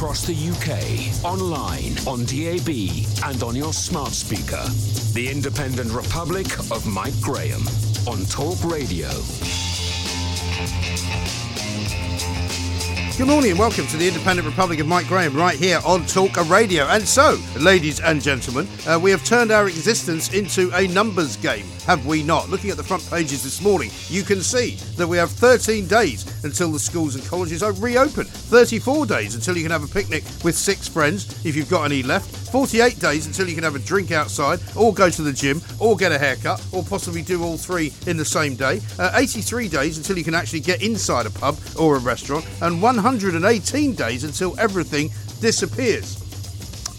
Across the UK, online, on DAB, and on your smart speaker. The Independent Republic of Mike Graham on Talk Radio. Good morning and welcome to the Independent Republic of Mike Graham right here on Talk Radio. And so, ladies and gentlemen, uh, we have turned our existence into a numbers game, have we not? Looking at the front pages this morning, you can see that we have 13 days until the schools and colleges are reopened, 34 days until you can have a picnic with six friends if you've got any left, 48 days until you can have a drink outside, or go to the gym, or get a haircut, or possibly do all three in the same day, uh, 83 days until you can actually get inside a pub or a restaurant, and 118 days until everything disappears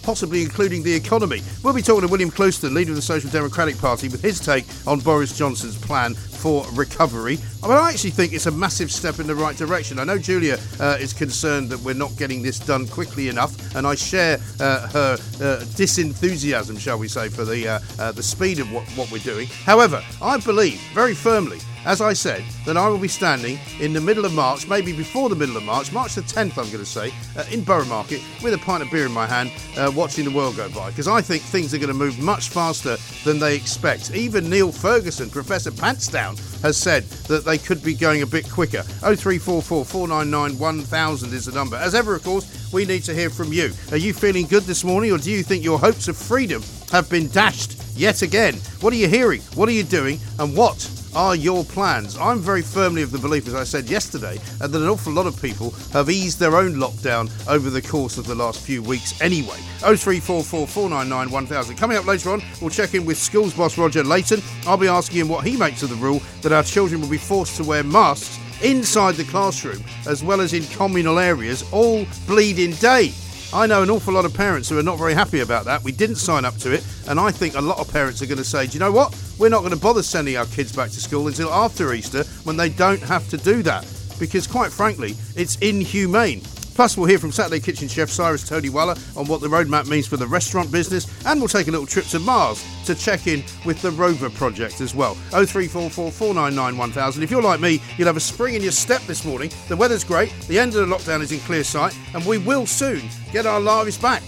possibly including the economy. We'll be talking to William Clouston, leader of the Social Democratic Party, with his take on Boris Johnson's plan for recovery. I mean, I actually think it's a massive step in the right direction. I know Julia uh, is concerned that we're not getting this done quickly enough, and I share uh, her uh, disenthusiasm, shall we say, for the uh, uh, the speed of what, what we're doing. However, I believe very firmly as I said, then I will be standing in the middle of March, maybe before the middle of March, March the 10th, I'm going to say, uh, in Borough Market with a pint of beer in my hand, uh, watching the world go by. Because I think things are going to move much faster than they expect. Even Neil Ferguson, Professor Pantsdown, has said that they could be going a bit quicker. 0344 499 1000 is the number. As ever, of course, we need to hear from you. Are you feeling good this morning, or do you think your hopes of freedom have been dashed yet again? What are you hearing? What are you doing? And what are your plans? I'm very firmly of the belief, as I said yesterday, uh, that an awful lot of people have eased their own lockdown over the course of the last few weeks anyway. 0344 499 1000. Coming up later on, we'll check in with schools boss Roger Leighton. I'll be asking him what he makes of the rule that our children will be forced to wear masks inside the classroom as well as in communal areas all bleeding day. I know an awful lot of parents who are not very happy about that. We didn't sign up to it, and I think a lot of parents are going to say, do you know what? We're not going to bother sending our kids back to school until after Easter when they don't have to do that. Because, quite frankly, it's inhumane. Plus, we'll hear from Saturday Kitchen chef Cyrus Todiwala on what the roadmap means for the restaurant business, and we'll take a little trip to Mars to check in with the Rover project as well. 0344 499 1000. If you're like me, you'll have a spring in your step this morning. The weather's great, the end of the lockdown is in clear sight, and we will soon get our lives back.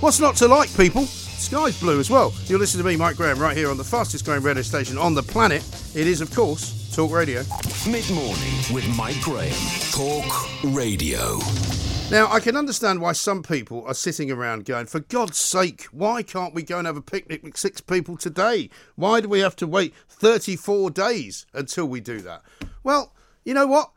What's not to like, people? Sky's blue as well. You're listening to me, Mike Graham, right here on the fastest growing radio station on the planet. It is, of course, Talk Radio. Mid morning with Mike Graham. Talk Radio. Now, I can understand why some people are sitting around going, for God's sake, why can't we go and have a picnic with six people today? Why do we have to wait 34 days until we do that? Well, you know what?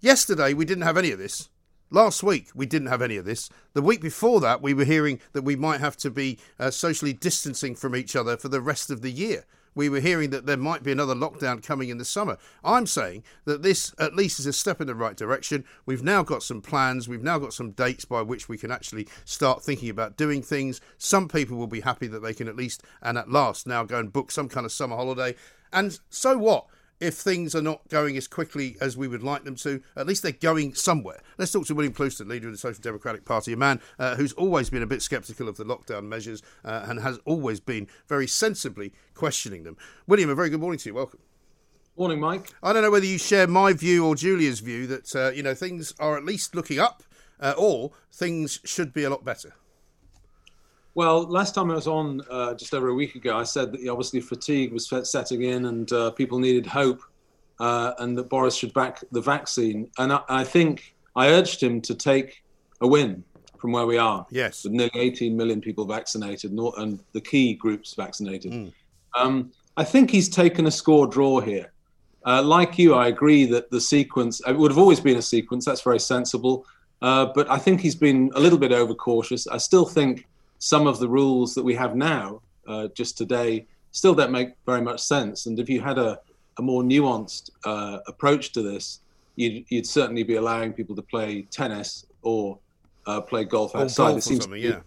Yesterday we didn't have any of this. Last week, we didn't have any of this. The week before that, we were hearing that we might have to be uh, socially distancing from each other for the rest of the year. We were hearing that there might be another lockdown coming in the summer. I'm saying that this at least is a step in the right direction. We've now got some plans, we've now got some dates by which we can actually start thinking about doing things. Some people will be happy that they can at least and at last now go and book some kind of summer holiday. And so what? If things are not going as quickly as we would like them to, at least they're going somewhere. Let's talk to William Clouston, leader of the Social Democratic Party, a man uh, who's always been a bit sceptical of the lockdown measures uh, and has always been very sensibly questioning them. William, a very good morning to you. Welcome. Morning, Mike. I don't know whether you share my view or Julia's view that uh, you know things are at least looking up, uh, or things should be a lot better. Well, last time I was on uh, just over a week ago, I said that obviously fatigue was setting in and uh, people needed hope uh, and that Boris should back the vaccine. And I, I, think I urged him to take a win from where we are. Yes. With nearly 18 million people vaccinated and the key groups vaccinated. Mm. Um, I think he's taken a score draw here. Uh, like you, I agree that the sequence, it would have always been a sequence, that's very sensible. Uh, but I think he's been a little bit overcautious. I still think some of the rules that we have now, uh, just today, still don't make very much sense. And if you had a, a more nuanced uh, approach to this, you'd, you'd certainly be allowing people to play tennis or uh, play golf Or outside. golf It seems be- yeah.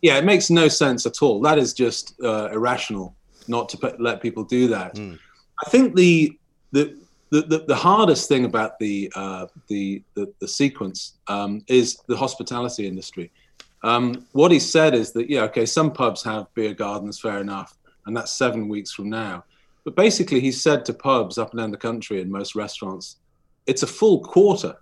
yeah, it makes no sense at all. That is just uh, irrational not to pe- let people do that. Hmm. I think the the the, the, the hardest thing about the uh, the, the the sequence um, is the hospitality industry. Um, what he said is that yeah, okay, some pubs have beer gardens, fair enough, and that's seven weeks from now. But basically, he said to pubs up and down the country and most restaurants, it's a full quarter.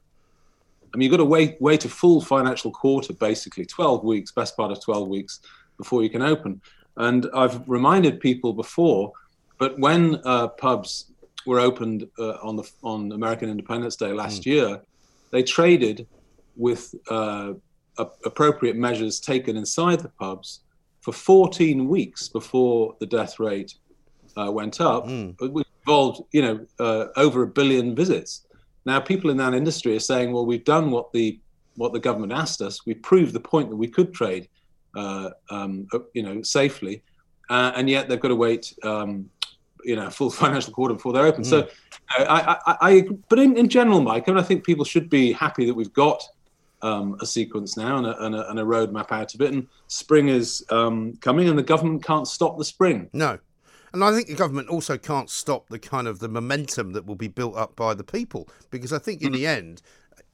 I mean, you've got to wait wait a full financial quarter, basically, 12 weeks, best part of 12 weeks before you can open. And I've reminded people before, but when uh, pubs were opened uh, on the on American Independence Day last year, they traded with uh, appropriate measures taken inside the pubs for 14 weeks before the death rate uh, went up, which involved, you know, uh, over a billion visits. Now, people in that industry are saying, "Well, we've done what the what the government asked us. We proved the point that we could trade, uh, um, uh, you know, safely, uh, and yet they've got to wait, um, you know, a full financial quarter before they're open." So, you know, I, I, I, but in, in general, Mike, I, mean, I think people should be happy that we've got um, a sequence now and a, and, a, and a roadmap out of it. And spring is um, coming, and the government can't stop the spring. No. And I think the government also can't stop the kind of the momentum that will be built up by the people because I think in the end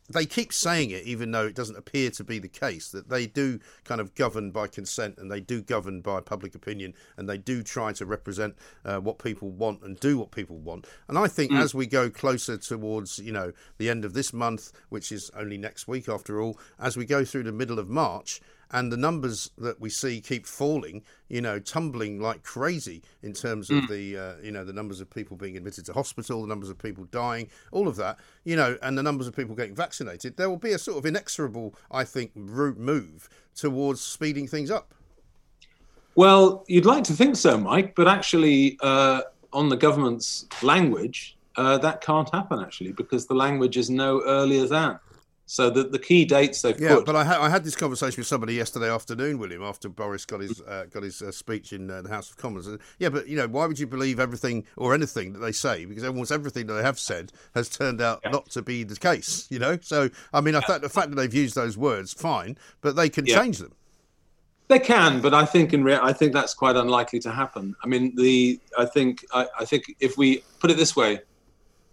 they keep saying it even though it doesn't appear to be the case that they do kind of govern by consent and they do govern by public opinion and they do try to represent uh, what people want and do what people want. And i think as we go closer towards you know the end of this month which is only next week after all as we go through the middle of march and the numbers that we see keep falling, you know, tumbling like crazy in terms of the, uh, you know, the numbers of people being admitted to hospital, the numbers of people dying, all of that, you know, and the numbers of people getting vaccinated. There will be a sort of inexorable, I think, route move towards speeding things up. Well, you'd like to think so, Mike, but actually, uh, on the government's language, uh, that can't happen actually because the language is no earlier than. So the, the key dates they've Yeah, put. but I, ha- I had this conversation with somebody yesterday afternoon, William, after Boris got his uh, got his uh, speech in uh, the House of Commons. And, yeah, but you know, why would you believe everything or anything that they say? Because almost everything that they have said has turned out not to be the case. You know, so I mean, I thought the fact that they've used those words, fine, but they can Yeah. change them. They can, but I think in rea- I think that's quite unlikely to happen. I mean, the I think I, I think if we put it this way,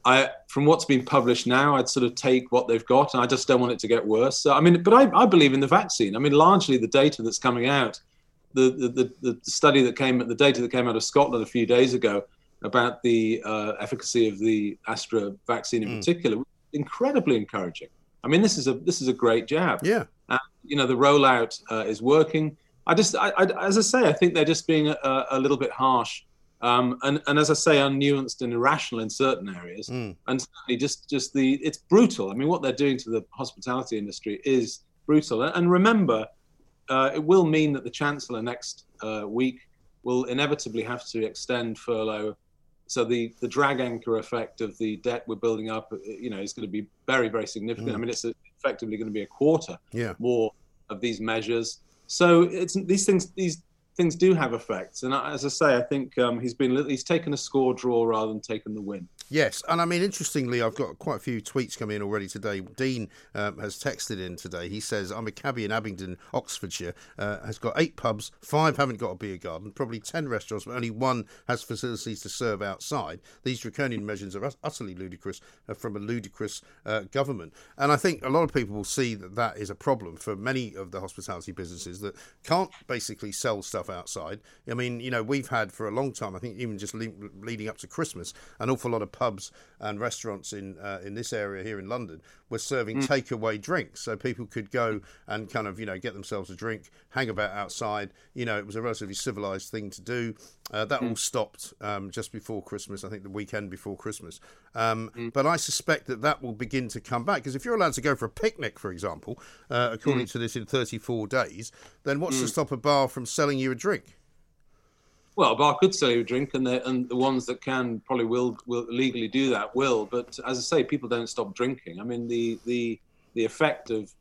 I from what's been published now, I'd sort of take what they've got, and I just don't want it to get worse. So I mean, but I, I believe in the vaccine. I mean, largely the data that's coming out, the the, the, the study that came, the data that came out of Scotland a few days ago about the uh, efficacy of the Astra vaccine in particular, incredibly encouraging. I mean, this is a this is a great jab Yeah, and you know the rollout uh, is working. I just, I, I, as I say, I think they're just being a, a little bit harsh, um, and and as I say, unnuanced and irrational in certain areas, and certainly just just the it's brutal. I mean, what they're doing to the hospitality industry is brutal. And remember, uh, it will mean that the chancellor next uh, week will inevitably have to extend furlough. So the, the drag anchor effect of the debt we're building up, uh, you know, is going to be very, very significant. I mean, it's effectively going to be a quarter yeah. more of these measures. So it's these things these things do have effects, and as I say, I think um, he's been he's taken a score draw rather than taken the win. Yes, and I mean, interestingly, I've got quite a few tweets coming in already today. Dean um, has texted in today. He says, I'm a cabbie in Abingdon, Oxfordshire, uh, has got eight pubs, five haven't got a beer garden, probably 10 restaurants, but only one has facilities to serve outside. These draconian measures are utterly ludicrous uh, from a ludicrous uh, government. And I think a lot of people will see that that is a problem for many of the hospitality businesses that can't basically sell stuff outside. I mean, you know, we've had for a long time, I think even just le- leading up to Christmas, an awful lot of pubs and restaurants in uh, in this area here in London were serving takeaway drinks, so people could go and kind of you know get themselves a drink, hang about outside. You know, it was a relatively civilized thing to do. Uh, that all stopped um, just before Christmas. I think the weekend before Christmas. Um, But I suspect that that will begin to come back because if you're allowed to go for a picnic, for example, uh, according to this in 34 days, then what's to stop a bar from selling you a drink? Well, a bar could sell you a drink, and the and the ones that can probably will will legally do that will. But as I say, people don't stop drinking. I mean, the the the effect of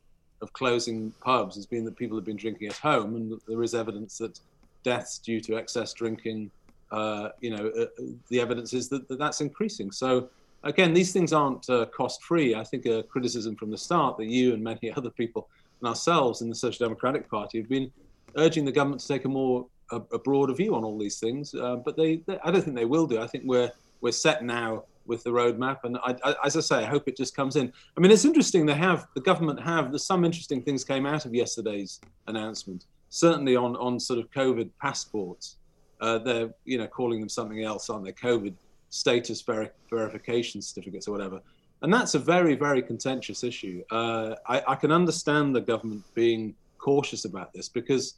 of closing pubs has been that people have been drinking at home, and there is evidence that deaths due to excess drinking, uh, you know, uh, the evidence is that, that that's increasing. So again, these things aren't uh, cost free. I think a criticism from the start that you and many other people and ourselves in the Social Democratic Party have been urging the government to take a more a, a broader view on all these things. Uh, but they, they, I don't think they will do. I think we're we're set now with the roadmap, and I, I, as I say, I hope it just comes in. I mean, it's interesting. They have the government have. There's some interesting things came out of yesterday's announcement. Certainly on on sort of COVID passports. Uh, they're you know calling them something else on their COVID status veri- verification certificates or whatever. And that's a very, very contentious issue. Uh, I, I, can understand the government being cautious about this because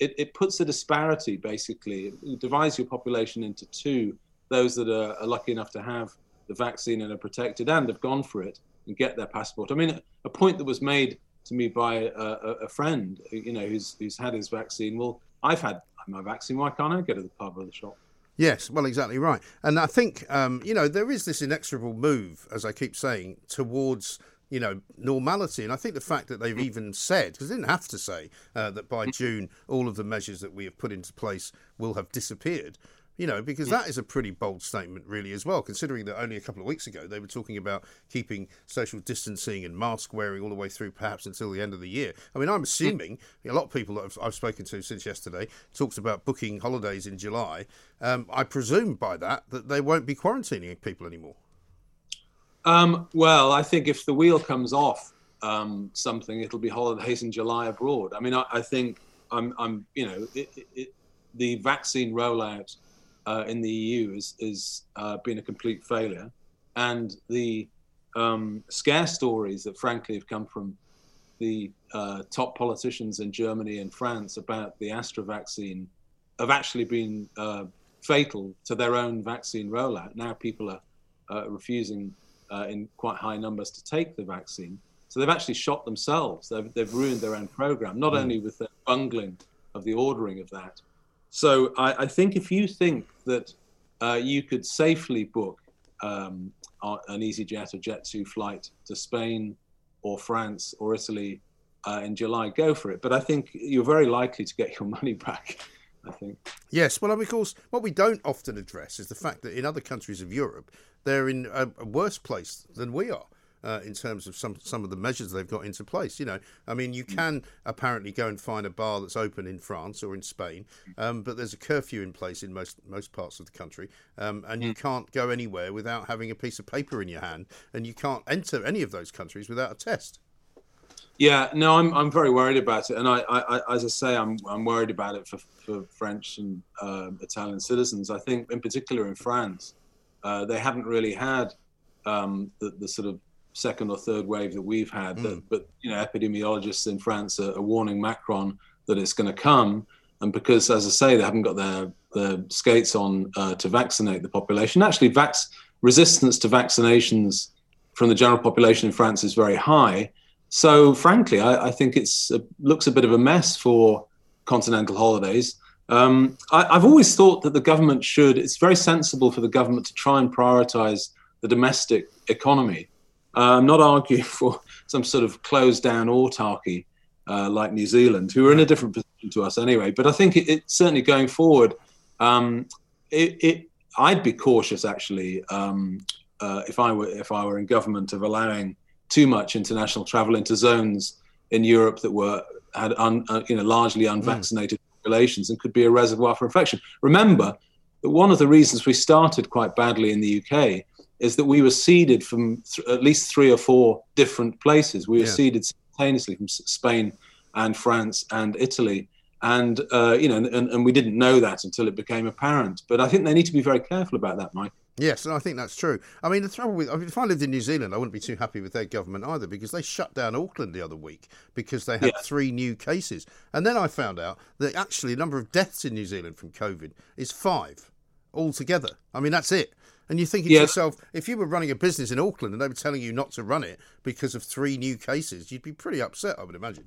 it, it puts a disparity, basically. It divides your population into two those that are, are, lucky enough to have the vaccine and are protected and have gone for it and get their passport. I mean, a point that was made to me by a, a, friend, you know, who's, who's had his vaccine. Well, I've had my vaccine. Why can't I go to the pub or the shop? Yes, well, exactly right. And I think, um, you know, there is this inexorable move, as I keep saying, towards, you know, normality. And I think the fact that they've even said, because they didn't have to say, uh, that by June, all of the measures that we have put into place will have disappeared you know, because that is a pretty bold statement, really, as well, considering that only a couple of weeks ago they were talking about keeping social distancing and mask wearing all the way through, perhaps until the end of the year. I mean, I'm assuming a lot of people that I've, I've spoken to since yesterday talks about booking holidays in July. Um, I presume by that that they won't be quarantining people anymore. Um, well, I think if the wheel comes off um, something, it'll be holidays in July abroad. I mean, I, I think I'm, I'm, you know, it, it, the vaccine rollout uh, in the EU has uh, been a complete failure. And the um, scare stories that, frankly, have come from the uh, top politicians in Germany and France about the Astra vaccine have actually been uh, fatal to their own vaccine rollout. Now people are uh, refusing uh, in quite high numbers to take the vaccine. So they've actually shot themselves. They've, they've ruined their own program, not mm. only with the bungling of the ordering of that, so I, I think if you think that uh, you could safely book um, an EasyJet or Jet2 flight to Spain or France or Italy uh, in July, go for it. But I think you're very likely to get your money back. I think. Yes, well, of course, what we don't often address is the fact that in other countries of Europe, they're in a, a worse place than we are uh, in terms of some some of the measures they've got into place. You know, I mean, you can apparently go and find a bar that's open in France or in Spain, um, but there's a curfew in place in most most parts of the country, um, and you hmm. can't go anywhere without having a piece of paper in your hand, and you can't enter any of those countries without a test. Yeah, no, I'm I'm very worried about it, and I, I, as I say, I'm I'm worried about it for, for French and uh, Italian citizens. I think, in particular, in France, uh, they haven't really had um, the, the sort of second or third wave that we've had. Mm. That, but you know, epidemiologists in France are, are warning Macron that it's going to come, and because, as I say, they haven't got their their skates on uh, to vaccinate the population. Actually, vax resistance to vaccinations from the general population in France is very high. So, frankly, I, I think it looks a bit of a mess for continental holidays. Um, I, have always thought that the government should. It's very sensible for the government to try and prioritise the domestic economy uh, I'm not arguing for some sort of closed down autarky uh, like New Zealand, who are in a different position to us anyway. But I think it, it certainly going forward, um, it, it, I'd be cautious actually um, uh, if I were if I were in government of allowing too much international travel into zones in Europe that were had un, uh, you know largely unvaccinated mm. Populations and could be a reservoir for infection. Remember that one of the reasons we started quite badly in the UK is that we were seeded from th- at least three or four different places. We were yeah. seeded simultaneously from Spain and France and Italy. And, uh, you know, and, and we didn't know that until it became apparent. But I think they need to be very careful about that, Mike. Yes, and I think that's true. I mean, the trouble with I mean, if I lived in New Zealand, I wouldn't be too happy with their government either because they shut down Auckland the other week because they had yeah. three new cases, and then I found out that actually the number of deaths in New Zealand from COVID is five altogether. I mean, that's it. And you're thinking to yourself, if you were running a business in Auckland and they were telling you not to run it because of three new cases, you'd be pretty upset, I would imagine.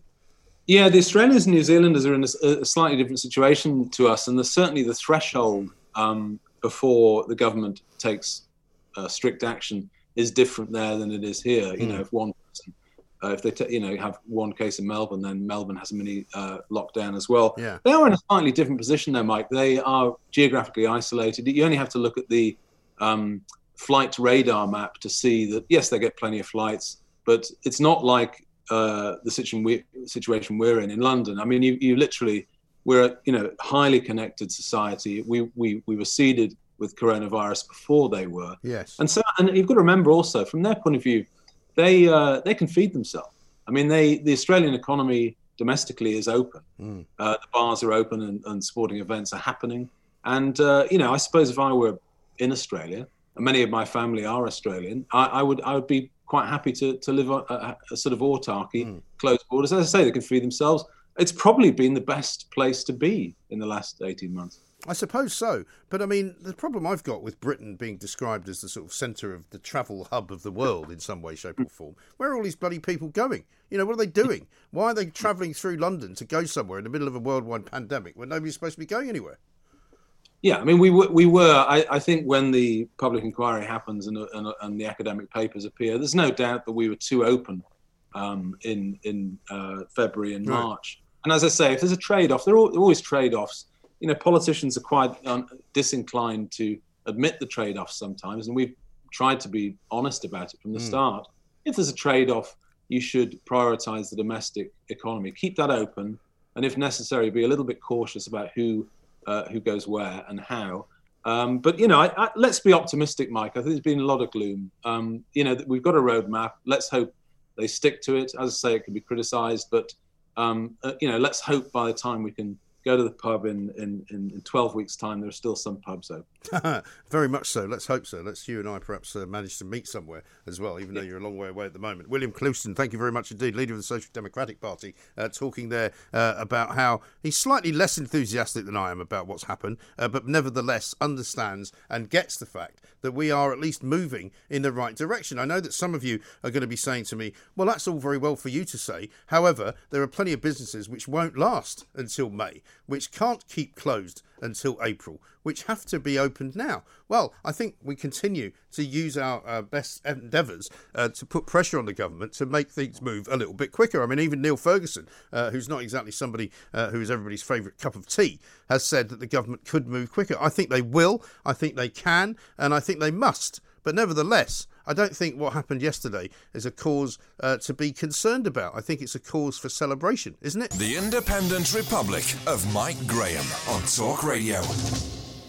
Yeah, the Australians and New Zealanders are in a, a slightly different situation to us, and there's certainly the threshold um, before the government takes uh, strict action is different there than it is here. You mm. know, hmm. if one person, uh, if they t- you know have one case in Melbourne, then Melbourne has a mini uh, lockdown as well. Yeah. They are in a slightly different position there, Mike. They are geographically isolated. You only have to look at the um, flight radar map to see that yes, they get plenty of flights, but it's not like uh, the situation, we, situation we're in in London. I mean, you, you literally we're a you know highly connected society. We we we were seeded with coronavirus before they were. Yes. And so and you've got to remember also from their point of view, they uh, they can feed themselves. I mean, they the Australian economy domestically is open. Mm. Uh, the bars are open and, and, sporting events are happening. And uh, you know, I suppose if I were in Australia, and many of my family are Australian, I, I would I would be quite happy to to live a, a, a sort of autarky, mm. closed borders. As I say, they can feed themselves. It's probably been the best place to be in the last eighteen months. I suppose so. But I mean, the problem I've got with Britain being described as the sort of centre of the travel hub of the world in some way, shape, or form, where are all these bloody people going? You know, what are they doing? Why are they travelling through London to go somewhere in the middle of a worldwide pandemic when nobody's supposed to be going anywhere? Yeah, I mean, we were, we were. I, I think when the public inquiry happens and, and, and, the academic papers appear, there's no doubt that we were too open um, in in uh, February and right. And as I say, if there's a trade-off, there are always trade-offs you know, politicians are quite um, disinclined to admit the trade-offs sometimes, and we've tried to be honest about it from the mm. start. If there's a trade-off, you should prioritize the domestic economy, keep that open, and if necessary, be a little bit cautious about who uh, who goes where and how. Um, but you know, I, I, let's be optimistic, Mike. I think there's been a lot of gloom. Um, you know, we've got a roadmap. Let's hope they stick to it. As I say, it can be criticised, but um, uh, you know, let's hope by the time we can go to the pub in, in, in 12 weeks' time, there are still some pubs open. Very much so. Let's hope so. Let's you and I perhaps uh, manage to meet somewhere as well, even yeah. though you're a long way away at the moment. William Clouston, thank you very much indeed, leader of the Social Democratic Party, uh, talking there uh, about how he's slightly less enthusiastic than I am about what's happened, uh, but nevertheless understands and gets the fact that we are at least moving in the right direction. I know that some of you are going to be saying to me, well, that's all very well for you to say. However, there are plenty of businesses which won't last until May which can't keep closed until April, which have to be opened now. Well, I think we continue to use our uh, best endeavours uh, to put pressure on the government to make things move a little bit quicker. I mean, even Neil Ferguson, uh, who's not exactly somebody uh, who is everybody's favourite cup of tea, has said that the government could move quicker. I think they will, I think they can, and I think they must. But nevertheless, I don't think what happened yesterday is a cause uh, to be concerned about. I think it's a cause for celebration, isn't it? The Independent Republic of Mike Graham on Talk Radio.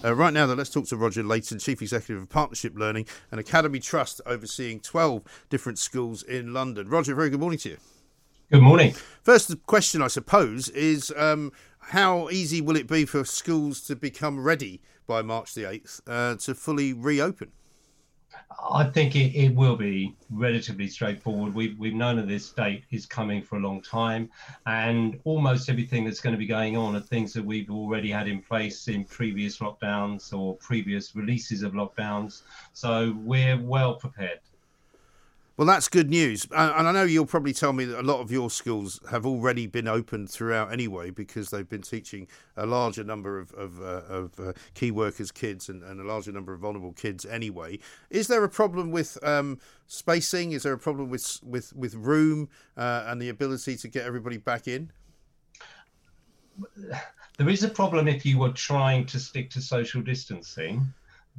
Uh, right now, though, let's talk to Roger Leighton, Chief Executive of Partnership Learning, an academy trust overseeing 12 different schools in London. Roger, very good morning to you. Good morning. First question, I suppose, is um, how easy will it be for schools to become ready by March the 8th uh, to fully reopen? I think it, it will be relatively straightforward. We've, we've known that this date is coming for a long time, and almost everything that's going to be going on are things that we've already had in place in previous lockdowns or previous releases of lockdowns. So we're well prepared. Well, that's good news. And I know you'll probably tell me that a lot of your schools have already been opened throughout anyway because they've been teaching a larger number of, of, uh, of uh, key workers' kids and, and, a larger number of vulnerable kids anyway. Is there a problem with um, spacing? Is there a problem with, with, with room uh, and the ability to get everybody back in? There is a problem if you were trying to stick to social distancing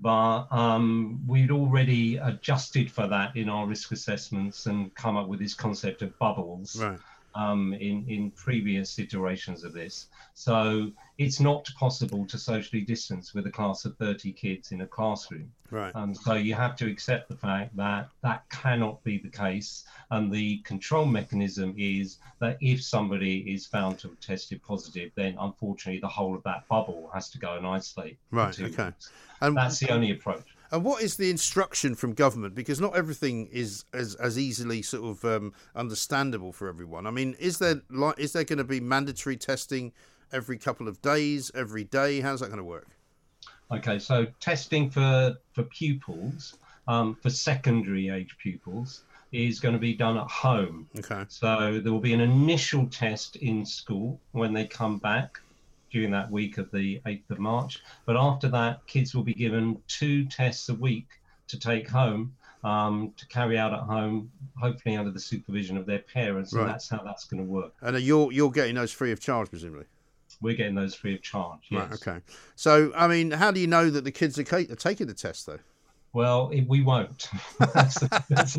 but um, we'd already adjusted for that in our risk assessments and come up with this concept of bubbles right. Um, in in previous iterations of this. So it's not possible to socially distance with a class of 30 kids in a classroom. Right. Um, so you have to accept the fact that that cannot be the case. And the control mechanism is that if somebody is found to have tested positive, then unfortunately the whole of that bubble has to go and isolate. Right. Okay. Weeks. And that's the only approach. And what is the instruction from government? Because not everything is as, as easily sort of um, understandable for everyone. I mean, is there like is there going to be mandatory testing every couple of days, every day? How's that going to work? Okay, so testing for for pupils, um, for secondary age pupils, is going to be done at home. Okay. So there will be an initial test in school when they come back during that week of the 8th of March. But after that, kids will be given two tests a week to take home um, to carry out at home, hopefully under the supervision of their parents. Right. And that's how that's going to work. And you're you're getting those free of charge, presumably. We're getting those free of charge. Yes. Right. Okay. So, I mean, how do you know that the kids are, are taking the test though? Well, it, we won't. that's the, that's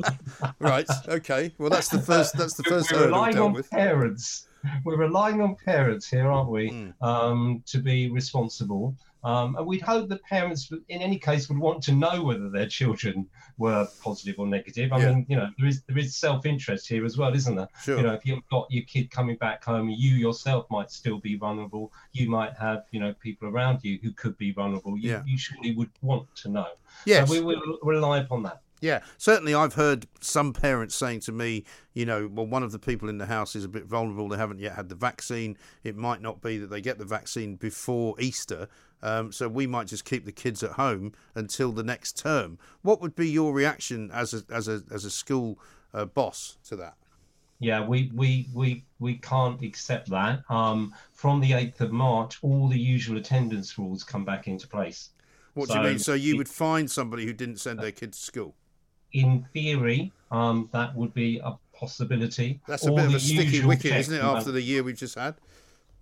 right. Okay. Well, that's the first. That's the first We're relying on with. parents. We're relying on parents here, aren't we, Hmm. um, to be responsible. Um, and we'd hope that parents, in any case, would want to know whether their children were positive or negative. I Yeah. mean, you know, there is there is self-interest here as well, isn't there? Sure. You know, if you've got your kid coming back home, you yourself might still be vulnerable. You might have, you know, people around you who could be vulnerable. You, Yeah. you surely would want to know. Yes. So we will rely upon that. Yeah, certainly. I've heard some parents saying to me, you know, well, one of the people in the house is a bit vulnerable. They haven't yet had the vaccine. It might not be that they get the vaccine before Easter. Um, so we might just keep the kids at home until the next term. What would be your reaction as a as a as a school uh, boss to that? Yeah, we we we we can't accept that. Um, from the eighth of March, all the usual attendance rules come back into place. What do you mean? So you would find somebody who didn't send their kids to school? In theory, um, that would be a possibility. That's a All bit of the a sticky wicket, isn't it? After the year we've just had.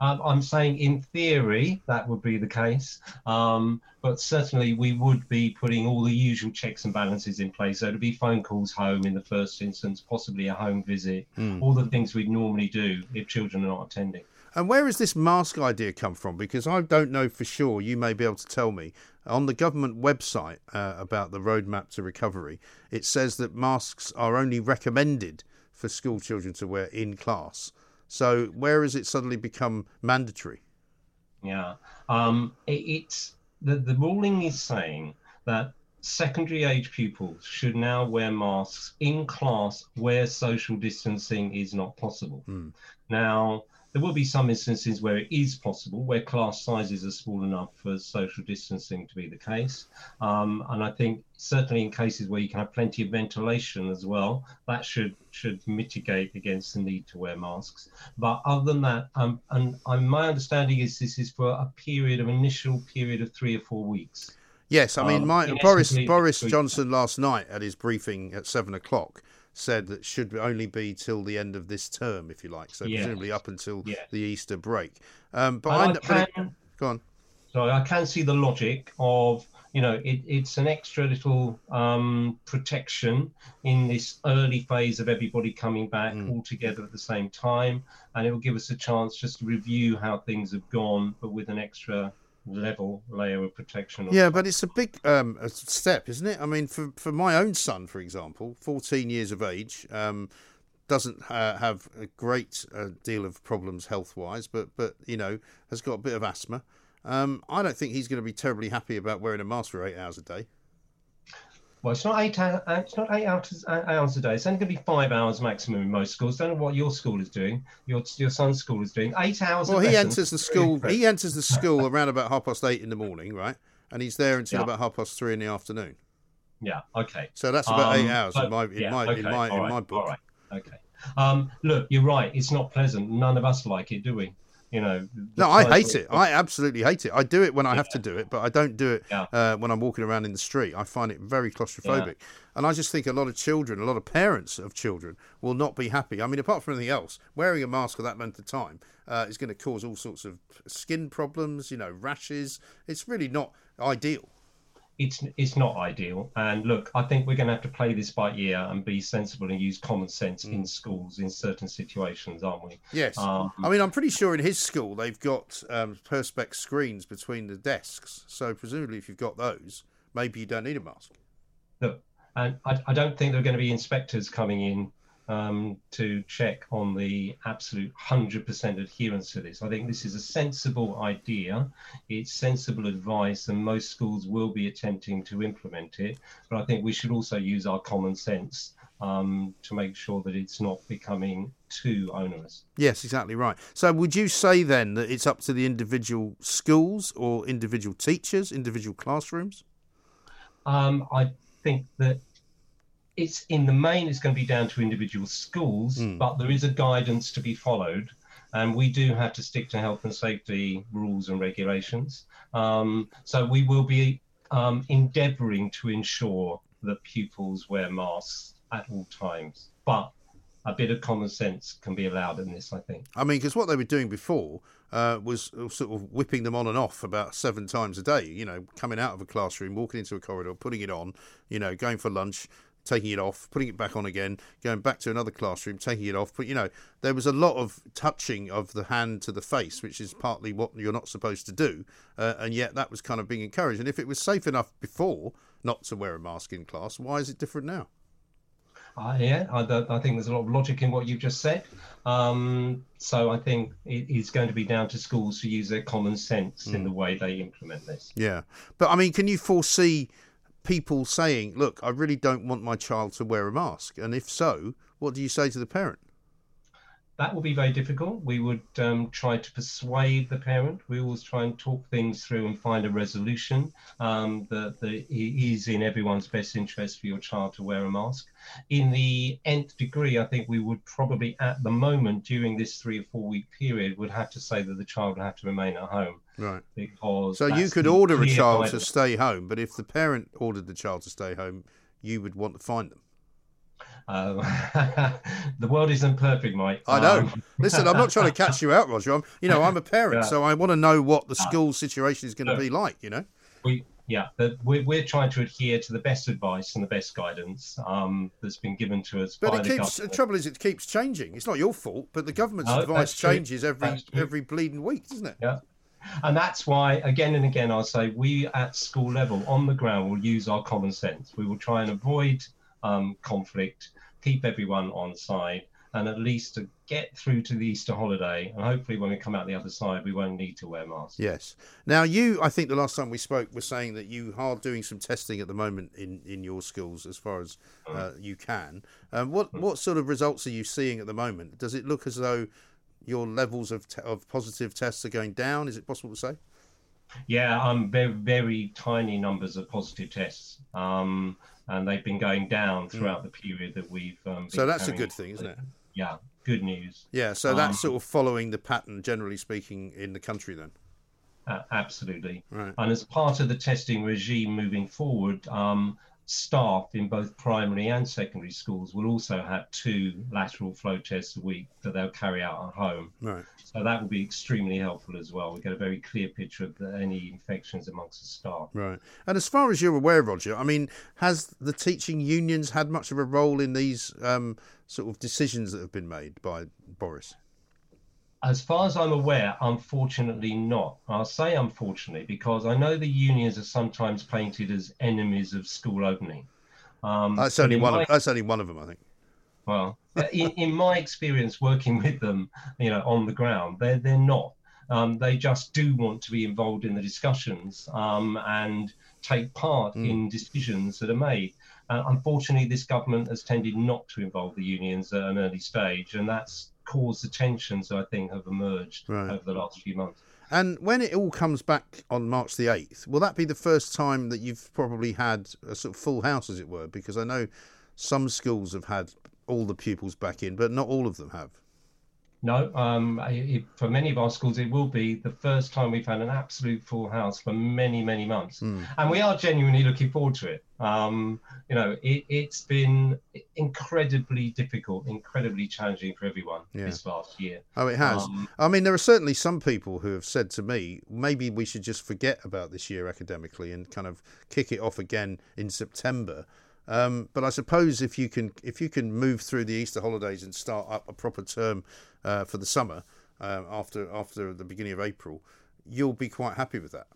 Um, I'm saying in theory that would be the case, um, but certainly we would be putting all the usual checks and balances in place. So it'd be phone calls home in the first instance, possibly a home visit, Hmm. all the things we'd normally do if children are not attending. And where has this mask idea come from? Because I don't know for sure. You may be able to tell me. On the government website uh, about the roadmap to recovery, it says that masks are only recommended for school children to wear in class. So where has it suddenly become mandatory? Yeah, um, it, it's the the ruling is saying that secondary age pupils should now wear masks in class where social distancing is not possible. Now, there will be some instances where it is possible, where class sizes are small enough for social distancing to be the case. Um, and I think certainly in cases where you can have plenty of ventilation as well, that should should mitigate against the need to wear masks. But other than that, um, and my understanding is this is for a period of initial period of three or four weeks. Yes, I mean, Um, my, Boris Boris Johnson last night at his briefing at seven o'clock said that should only be till the end of this term, if you like. So Yes. presumably up until Yes. the Easter break. Um, but And I, kn- but it- can- go on. So I can see the logic of, you know, it, it's an extra little um, protection in this early phase of everybody coming back all together at the same time. And it will give us a chance just to review how things have gone, but with an extra level layer of protection. Yeah, but it's a big um, a step, isn't it? I mean, for for my own son, for example, 14 years of age, um, doesn't uh, have a great uh, deal of problems health wise, but but you know has got a bit of asthma. Um, I don't think he's going to be terribly happy about wearing a mask for eight hours a day. Well, it's not eight hours. It's not eight hours, uh, hours a day. It's only going to be five hours maximum in most schools. Don't know what your school is doing. Your your son's school is doing eight hours. Well, he lessons. enters the school. He enters the school around about half past eight in the morning, right? And he's there until Yeah. about half past three in the afternoon. Yeah. Okay. So that's about eight Um, hours but- in my in yeah, my in my in right, my book. All right. Okay. Um, look, you're right. It's not pleasant. None of us like it, do we? You know. No, I hate it. I absolutely hate it. I do it when I have to do it, but I don't do it Yeah. uh, when I'm walking around in the street. I find it very claustrophobic. And I just think a lot of children, a lot of parents of children, will not be happy. I mean, apart from anything else, wearing a mask for that length of time uh, is going to cause all sorts of skin problems, you know, rashes. It's really not ideal. It's it's not ideal. And look, I think we're going to have to play this by ear and be sensible and use common sense in schools in certain situations, aren't we? Yes. Um, I mean, I'm pretty sure in his school they've got um, perspex screens between the desks. So presumably, if you've got those, maybe you don't need a mask. Look, and I, I don't think there are going to be inspectors coming in um, to check on the absolute 100% adherence to this. I think this is a sensible idea. It's sensible advice, and most schools will be attempting to implement it. But I think we should also use our common sense um, to make sure that it's not becoming too onerous. Yes, exactly right. So, would you say then that it's up to the individual schools or individual teachers, individual classrooms? Um, I think that it's in the main, it's going to be down to individual schools, but there is a guidance to be followed. And we do have to stick to health and safety rules and regulations. Um, so we will be um, endeavouring to ensure that pupils wear masks at all times. But a bit of common sense can be allowed in this. I think. I mean, because what they were doing before uh, was sort of whipping them on and off about seven times a day. You know, coming out of a classroom, walking into a corridor, putting it on. You know, going for lunch, taking it off, putting it back on again, going back to another classroom, taking it off. But you know, there was a lot of touching of the hand to the face, which is partly what you're not supposed to do, uh, and yet that was kind of being encouraged. And if it was safe enough before not to wear a mask in class, why is it different now? Uh, yeah, I, I, think there's a lot of logic in what you've just said. Um, so I think it is going to be down to schools to use their common sense mm. in the way they implement this. Yeah, but I mean, can you foresee people saying, "Look, I really don't want my child to wear a mask," and if so, what do you say to the parent? That will be very difficult. We would um, try to persuade the parent. We always try and talk things through and find a resolution um, that, that is in everyone's best interest for your child to wear a mask. In the nth degree, I think we would probably, at the moment, during this three or four week period, would have to say that the child would have to remain at home. Right. Because so you could order a child to stay home, but if the parent ordered the child to stay home, you would want to find them. Um, the world isn't perfect, Mike. I know. Um, Listen, I'm not trying to catch you out, Roger. I'm, you know, I'm a parent, yeah. so I want to know what the school situation is going to be like. You know. We yeah, we're, we're trying to adhere to the best advice and the best guidance um, that's been given to us. By the government. But it keeps, the, the, trouble is, it keeps changing. It's not your fault, but the government's no, advice changes every every bleeding week, doesn't it? Yeah. And that's why, again and again, I'll say we at school level, on the ground, will use our common sense. We will try and avoid um, conflict, keep everyone on side, and at least to get through to the Easter holiday. And hopefully, when we come out the other side, we won't need to wear masks. Yes. Now, you, I think the last time we spoke, were saying that you are doing some testing at the moment in, in your schools as far as mm. uh, you can. Um, what mm. what sort of results are you seeing at the moment? Does it look as though your levels of te- of positive tests are going down? Is it possible to say? Yeah, um, very very tiny numbers of positive tests. Um, and they've been going down hmm. throughout mm. the period that we've. Um, so that's a good thing, isn't it? Yeah, good news. Yeah, so that's um, sort of following the pattern, generally speaking, in the country then. Uh, absolutely. Right. And as part of the testing regime moving forward, um, staff in both primary and secondary schools will also have two lateral flow tests a week that they'll carry out at home. Right. So that will be extremely helpful as well. We get a very clear picture of the, any infections amongst the staff. Right. And as far as you're aware, Roger, I mean, has the teaching unions had much of a role in these um, sort of decisions that have been made by Boris? As far as I'm aware, unfortunately not. I'll say unfortunately because I know the unions are sometimes painted as enemies of school opening. Um, that's only one. My, of, that's only one of them, I think. Well, in, in my experience working with them, you know, on the ground, they're they're not. Um, they just do want to be involved in the discussions um, and take part mm. in decisions that are made. Uh, unfortunately, this government has tended not to involve the unions at an early stage, and that's caused the tensions I think have emerged right. over the last few months. And when it all comes back on March the 8th, will that be the first time that you've probably had a sort of full house, as it were? Because I know some schools have had all the pupils back in, but not all of them have. No, um, it, for many of our schools, it will be the first time we've had an absolute full house for many, many months, mm. and we are genuinely looking forward to it. Um, you know, it, has been incredibly difficult, incredibly challenging for everyone yeah. this last year. Oh, it has. Um, I mean, there are certainly some people who have said to me, maybe we should just forget about this year academically and kind of kick it off again in September. Um, but I suppose if you can if you can move through the Easter holidays and start up a proper term uh, for the summer uh, after after the beginning of April, you'll be quite happy with that.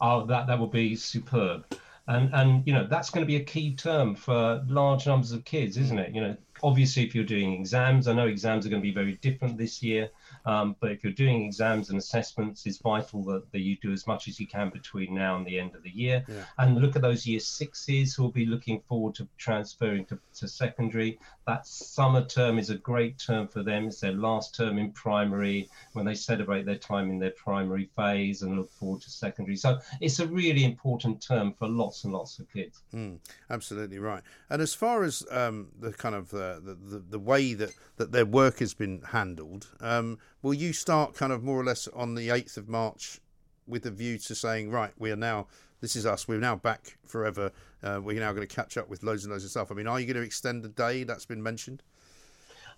Oh, that that will be superb, and and you know that's going to be a key term for large numbers of kids, isn't it? You know, obviously if you're doing exams, I know exams are going to be very different this year. Um, but if you're doing exams and assessments, it's vital that, that you do as much as you can between now and the end of the year. Yeah. And look at those year sixes who will be looking forward to transferring to, to secondary. That summer term is a great term for them. It's their last term in primary when they celebrate their time in their primary phase and look forward to secondary. So it's a really important term for lots and lots of kids. Mm, absolutely right. And as far as um, the kind of uh, the, the, the way that, that their work has been handled, um, will you start kind of more or less on the 8th of March with a view to saying, right, we are now, this is us, we're now back forever, uh, we're now going to catch up with loads and loads of stuff? I mean, are you going to extend the day that's been mentioned?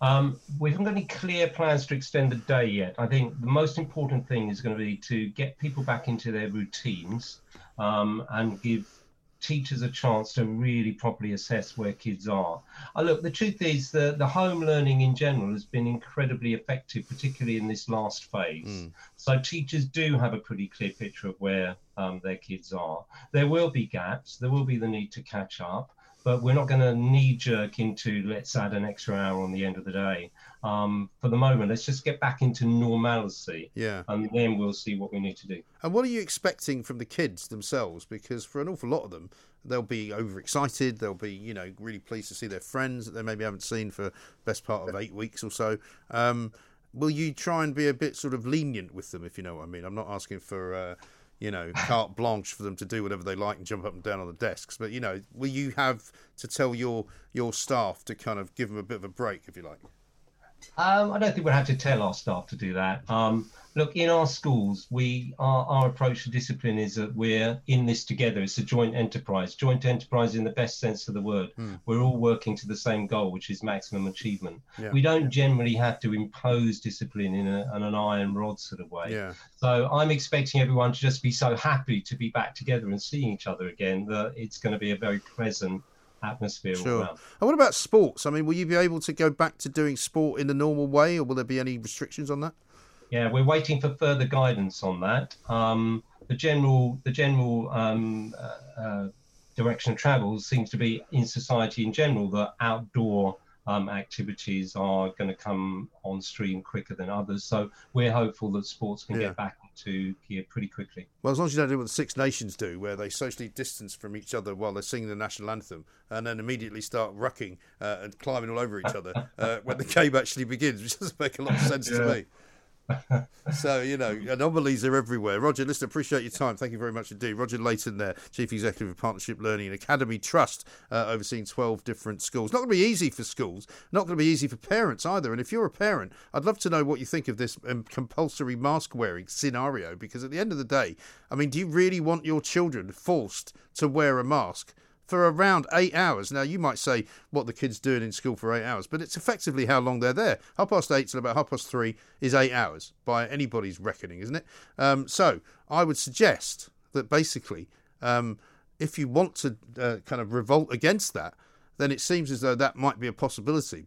Um, we haven't got any clear plans to extend the day yet. I think the most important thing is going to be to get people back into their routines um, and give teachers a chance to really properly assess where kids are. Uh, look, the truth is that the home learning in general has been incredibly effective, particularly in this last phase. Mm. So teachers do have a pretty clear picture of where um, their kids are. There will be gaps, there will be the need to catch up but we're not going to knee jerk into let's add an extra hour on the end of the day. Um, for the moment, let's just get back into normalcy. Yeah. And then we'll see what we need to do. And what are you expecting from the kids themselves? Because for an awful lot of them, they'll be overexcited. They'll be, you know, really pleased to see their friends that they maybe haven't seen for best part of eight weeks or so. Um, will you try and be a bit sort of lenient with them, if you know what I mean? I'm not asking for. Uh, you know, carte blanche for them to do whatever they like and jump up and down on the desks. But you know, will you have to tell your your staff to kind of give them a bit of a break, if you like? Um, I don't think we'll have to tell our staff to do that. Um, look, in our schools, we our, our approach to discipline is that we're in this together. It's a joint enterprise. Joint enterprise in the best sense of the word. Mm. We're all working to the same goal, which is maximum achievement. Yeah. We don't generally have to impose discipline in, a, in an iron rod sort of way. Yeah. So I'm expecting everyone to just be so happy to be back together and seeing each other again that it's going to be a very pleasant atmosphere. Sure. And what about sports? I mean, will you be able to go back to doing sport in the normal way, or will there be any restrictions on that? Yeah, we're waiting for further guidance on that. Um, the general, the general um, uh, uh, direction of travel seems to be in society in general that outdoor um, activities are going to come on stream quicker than others. So we're hopeful that sports can yeah. get back into gear pretty quickly. Well, as long as you don't do what the Six Nations do, where they socially distance from each other while they're singing the national anthem, and then immediately start rucking uh, and climbing all over each other uh, when the game actually begins, which doesn't make a lot of sense yeah. to me. So you know anomalies are everywhere. Roger, listen, appreciate your time. Thank you very much indeed. Roger Leighton, there, Chief Executive of Partnership Learning and Academy Trust, uh, overseeing twelve different schools. Not going to be easy for schools. Not going to be easy for parents either. And if you're a parent, I'd love to know what you think of this um, compulsory mask wearing scenario. Because at the end of the day, I mean, do you really want your children forced to wear a mask? For around eight hours. Now, you might say what the kids doing in school for eight hours, but it's effectively how long they're there. Half past eight till about half past three is eight hours by anybody's reckoning, isn't it? Um, so I would suggest that basically, um, if you want to uh, kind of revolt against that, then it seems as though that might be a possibility.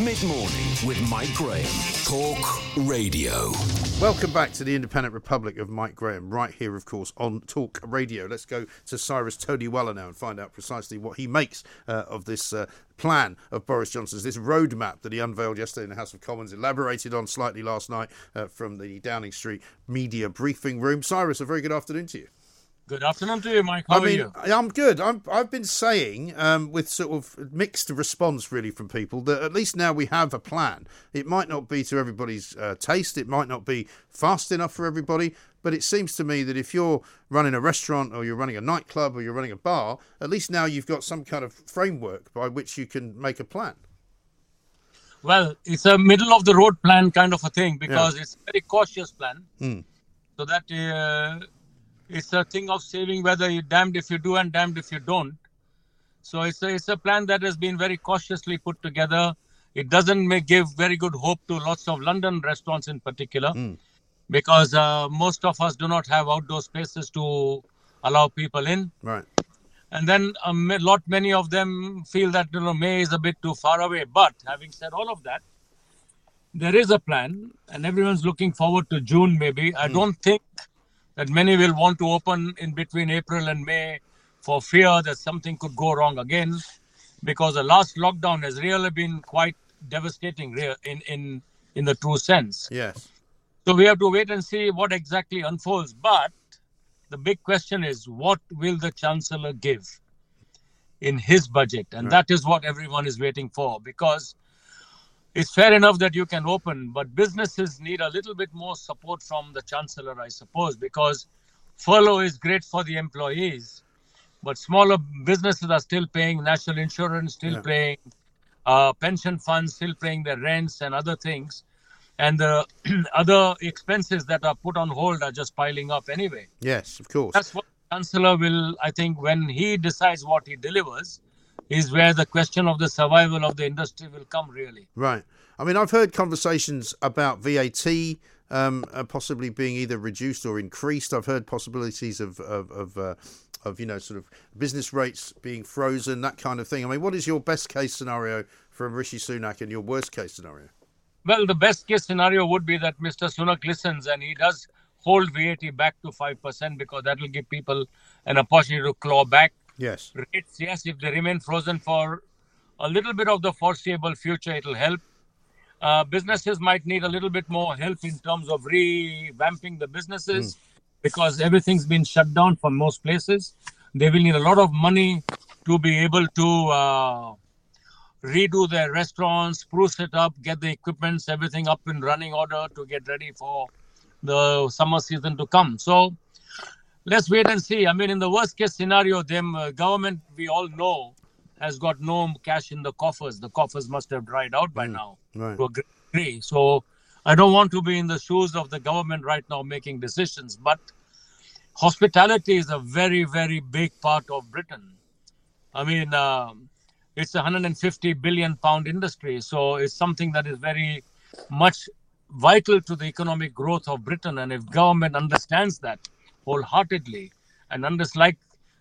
Mid-morning with Mike Graham. Talk Radio. Welcome back to the Independent Republic of Mike Graham, right here, of course, on Talk Radio. Let's go to Cyrus Todiwala now and find out precisely what he makes uh, of this uh, plan of Boris Johnson's, this roadmap that he unveiled yesterday in the House of Commons, elaborated on slightly last night uh, from the Downing Street media briefing room. Cyrus, a very good afternoon to you. Good afternoon to you, Mike. How I are mean, you? I'm good. I'm, I've been saying, um, with sort of mixed response really from people, that at least now we have a plan. It might not be to everybody's uh, taste, it might not be fast enough for everybody, but it seems to me that if you're running a restaurant or you're running a nightclub or you're running a bar, at least now you've got some kind of framework by which you can make a plan. Well, it's a middle of the road plan kind of a thing because it's a very cautious plan. Hmm. So that uh, it's a thing of saving whether you're damned if you do and damned if you don't. So it's a, it's a plan that has been very cautiously put together. It doesn't make, give very good hope to lots of London restaurants in particular because uh, most of us do not have outdoor spaces to allow people in. Right. And then a lot many of them feel that you know May is a bit too far away. But having said all of that, there is a plan, and everyone's looking forward to June. Maybe I don't think that many will want to open in between April and May for fear that something could go wrong again, because the last lockdown has really been quite devastating in in in the true sense. Yes. So we have to wait and see what exactly unfolds. But the big question is what will the Chancellor give in his budget? And that is what everyone is waiting for because it's fair enough that you can open, but businesses need a little bit more support from the Chancellor, I suppose, because furlough is great for the employees, but smaller businesses are still paying national insurance, still Yeah. paying uh, pension funds, still paying their rents and other things. And the other expenses that are put on hold are just piling up anyway. Yes, of course. That's what the Chancellor will, I think, when he decides what he delivers, is where the question of the survival of the industry will come really. Right. I mean, I've heard conversations about VAT um, uh, possibly being either reduced or increased. I've heard possibilities of of of, uh, of you know sort of business rates being frozen, that kind of thing. I mean, what is your best case scenario from Rishi Sunak and your worst case scenario? Well, the best case scenario would be that Mr. Sunak listens and he does hold VAT back to 5% because that will give people an opportunity to claw back. Yes. Rates, yes, if they remain frozen for a little bit of the foreseeable future, it'll help. Uh, businesses might need a little bit more help in terms of revamping the businesses because everything's been shut down for most places. They will need a lot of money to be able to uh, redo their restaurants, spruce it up, get the equipments, everything up in running order to get ready for the summer season to come. So let's wait and see. I mean, in the worst case scenario, them uh, government we all know has got no cash in the coffers. The coffers must have dried out by now Right. to a degree. So I don't want to be in the shoes of the government right now making decisions, but hospitality is a very, very big part of Britain. I mean, um, it's a 150 billion pound industry, so it's something that is very much vital to the economic growth of Britain. And if government understands that wholeheartedly, and understands, like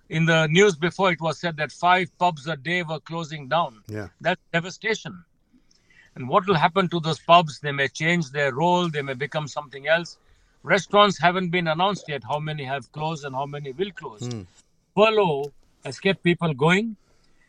in the news before, it was said that five pubs a day were closing down. Yeah. That's devastation. And what will happen to those pubs? They may change their role, they may become something else. Restaurants haven't been announced yet how many have closed and how many will close. Hmm. Furlough has kept people going,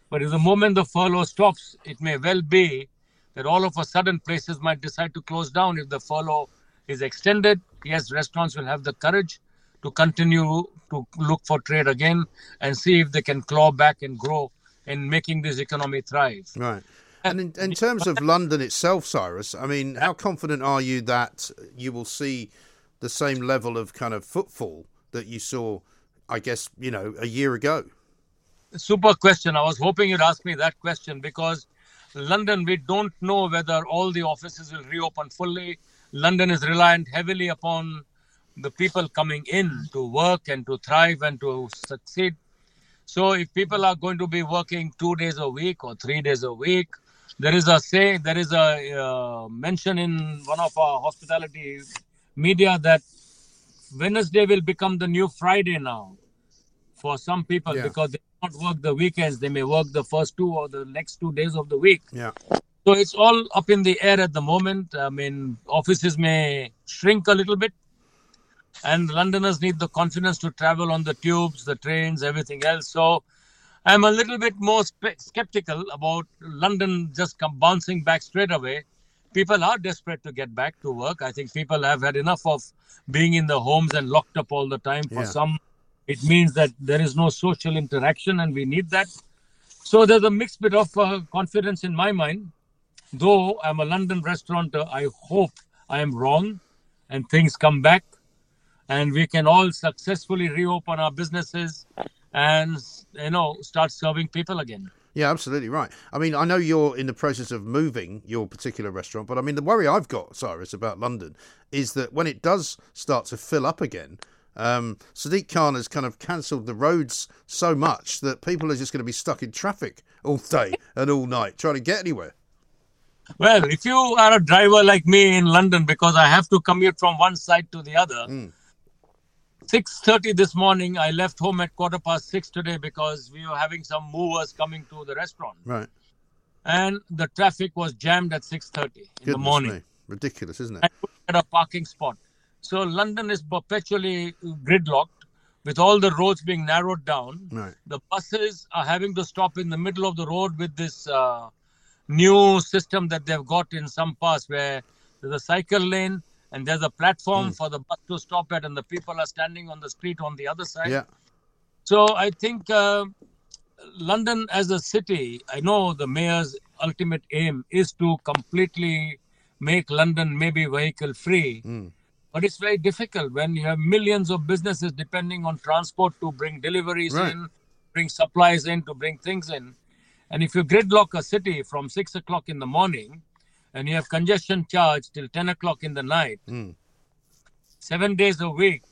but at the moment the furlough stops, it may well be that all of a sudden places might decide to close down if the furlough is extended. Yes, restaurants will have the courage to continue to look for trade again and see if they can claw back and grow in making this economy thrive. Right. Uh, and in, in terms of London itself, Cyrus, I mean, how confident are you that you will see the same level of kind of footfall that you saw, I guess, you know, a year ago? Super question. I was hoping you'd ask me that question because London, we don't know whether all the offices will reopen fully. London is reliant heavily upon the people coming in to work and to thrive and to succeed. So, if people are going to be working two days a week or three days a week, there is a say, there is a uh, mention in one of our hospitality media that Wednesday will become the new Friday now for some people Yeah. because they do not work the weekends. They may work the first two or the next two days of the week. Yeah. So it's all up in the air at the moment. I mean, offices may shrink a little bit, and Londoners need the confidence to travel on the tubes, the trains, everything else. So I'm a little bit more spe- skeptical about London just come bouncing back straight away. People are desperate to get back to work. I think people have had enough of being in the homes and locked up all the time for Yeah. some It means that there is no social interaction, and we need that. So there's a mixed bit of uh, confidence in my mind. Though I'm a London restaurateur, I hope I am wrong and things come back and we can all successfully reopen our businesses and you know start serving people again. Yeah, absolutely right. I mean, I know you're in the process of moving your particular restaurant, but I mean, the worry I've got, Cyrus, about London is that when it does start to fill up again, um, Sadiq Khan has kind of cancelled the roads so much that people are just going to be stuck in traffic all day and all night trying to get anywhere. Well, if you are a driver like me in London, because I have to commute from one side to the other, Mm. 6.30 this morning, I left home at quarter past 6 today because we were having some movers coming to the restaurant. Right. And the traffic was jammed at 6.30 in the morning. me. Ridiculous, isn't it? at a parking spot. So London is perpetually gridlocked with all the roads being narrowed down. Right. The buses are having to stop in the middle of the road with this uh, new system that they've got in some parts where there's a cycle lane and there's a platform Mm. for the bus to stop at, and the people are standing on the street on the other side. Yeah. So I think uh, London as a city, I know the mayor's ultimate aim is to completely make London maybe vehicle free. Mm. But it's very difficult when you have millions of businesses depending on transport to bring deliveries Right. in, bring supplies in, to bring things in. And if you gridlock a city from six o'clock in the morning and you have congestion charge till 10 o'clock in the night, Mm. seven days a week,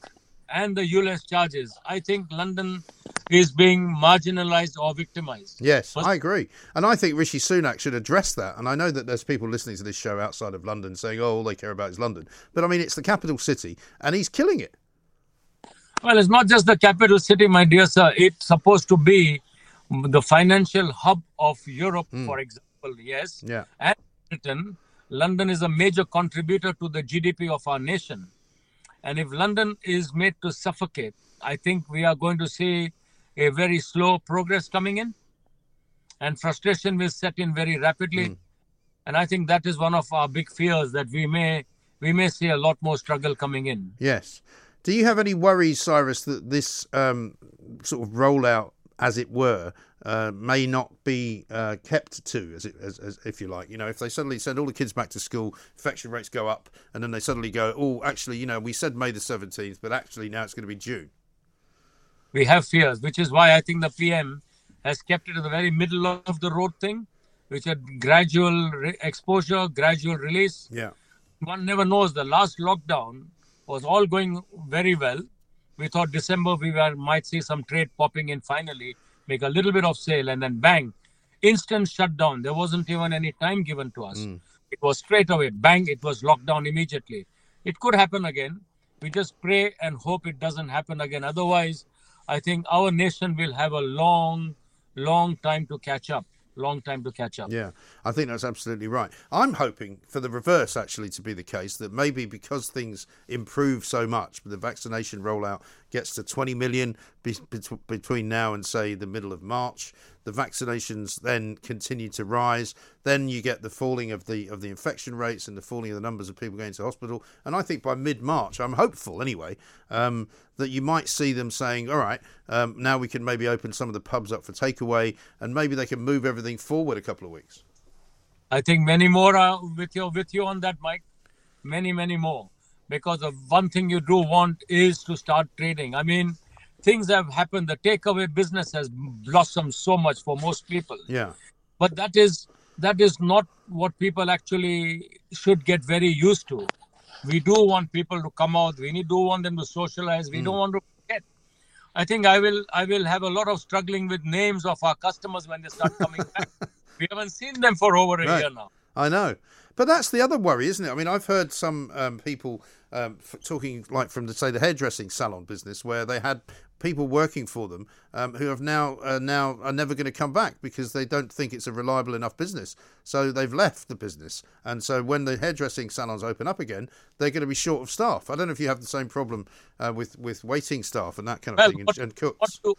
and the ULEZ charges, I think London is being marginalized or victimized. Yes, I agree. And I think Rishi Sunak should address that. And I know that there's people listening to this show outside of London saying, oh, all they care about is London. But I mean, it's the capital city, and he's killing it. Well, it's not just the capital city, my dear sir. It's supposed to be the financial hub of Europe, for example, yes. Yeah. And Britain, London is a major contributor to the GDP of our nation. And if London is made to suffocate, I think we are going to see a very slow progress coming in. And frustration will set in very rapidly. And I think that is one of our big fears that we may we may see a lot more struggle coming in. Yes. Do you have any worries, Cyrus, that this um, sort of rollout, as it were, uh, may not be uh, kept to, as, it, as, as if you like? You know, if they suddenly send all the kids back to school, infection rates go up, and then they suddenly go, oh, actually, you know, we said May the 17th, but actually now it's going to be June. we have fears, which is why I think the PM has kept it in the very middle of the road thing, which had gradual re- exposure, gradual release. Yeah. One never knows. The last lockdown was all going very well. We thought December we were, might see some trade popping in finally, make a little bit of sale, and then bang, instant shutdown. There wasn't even any time given to us. Hmm. It was straight away, bang, it was locked down immediately. It could happen again. We just pray and hope it doesn't happen again. Otherwise, I think our nation will have a long, long time to catch up. Long time to catch up. Yeah, I think that's absolutely right. I'm hoping for the reverse actually to be the case that maybe because things improve so much, with the vaccination rollout gets to 20 million be- bet- between now and say the middle of March. The vaccinations then continue to rise. Then you get the falling of the of the infection rates and the falling of the numbers of people going to hospital. And I think by mid March, I'm hopeful anyway, um, that you might see them saying, "All right, um, now we can maybe open some of the pubs up for takeaway, and maybe they can move everything forward a couple of weeks." I think many more are with you with you on that, Mike. Many, many more. Because the one thing you do want is to start trading. I mean, things have happened. The takeaway business has blossomed so much for most people. Yeah. But that is that is not what people actually should get very used to. We do want people to come out. We need, do want them to socialize. We don't want to forget. I think I will I will have a lot of struggling with names of our customers when they start coming back. We haven't seen them for over a Right. year now. I know. But that's the other worry, isn't it? I mean, I've heard some um, people um, f- talking, like from the say the hairdressing salon business, where they had people working for them um, who have now uh, now are never going to come back because they don't think it's a reliable enough business. So they've left the business, and so when the hairdressing salons open up again, they're going to be short of staff. I don't know if you have the same problem uh, with with waiting staff and that kind of Well, thing, and, and cooks. What you,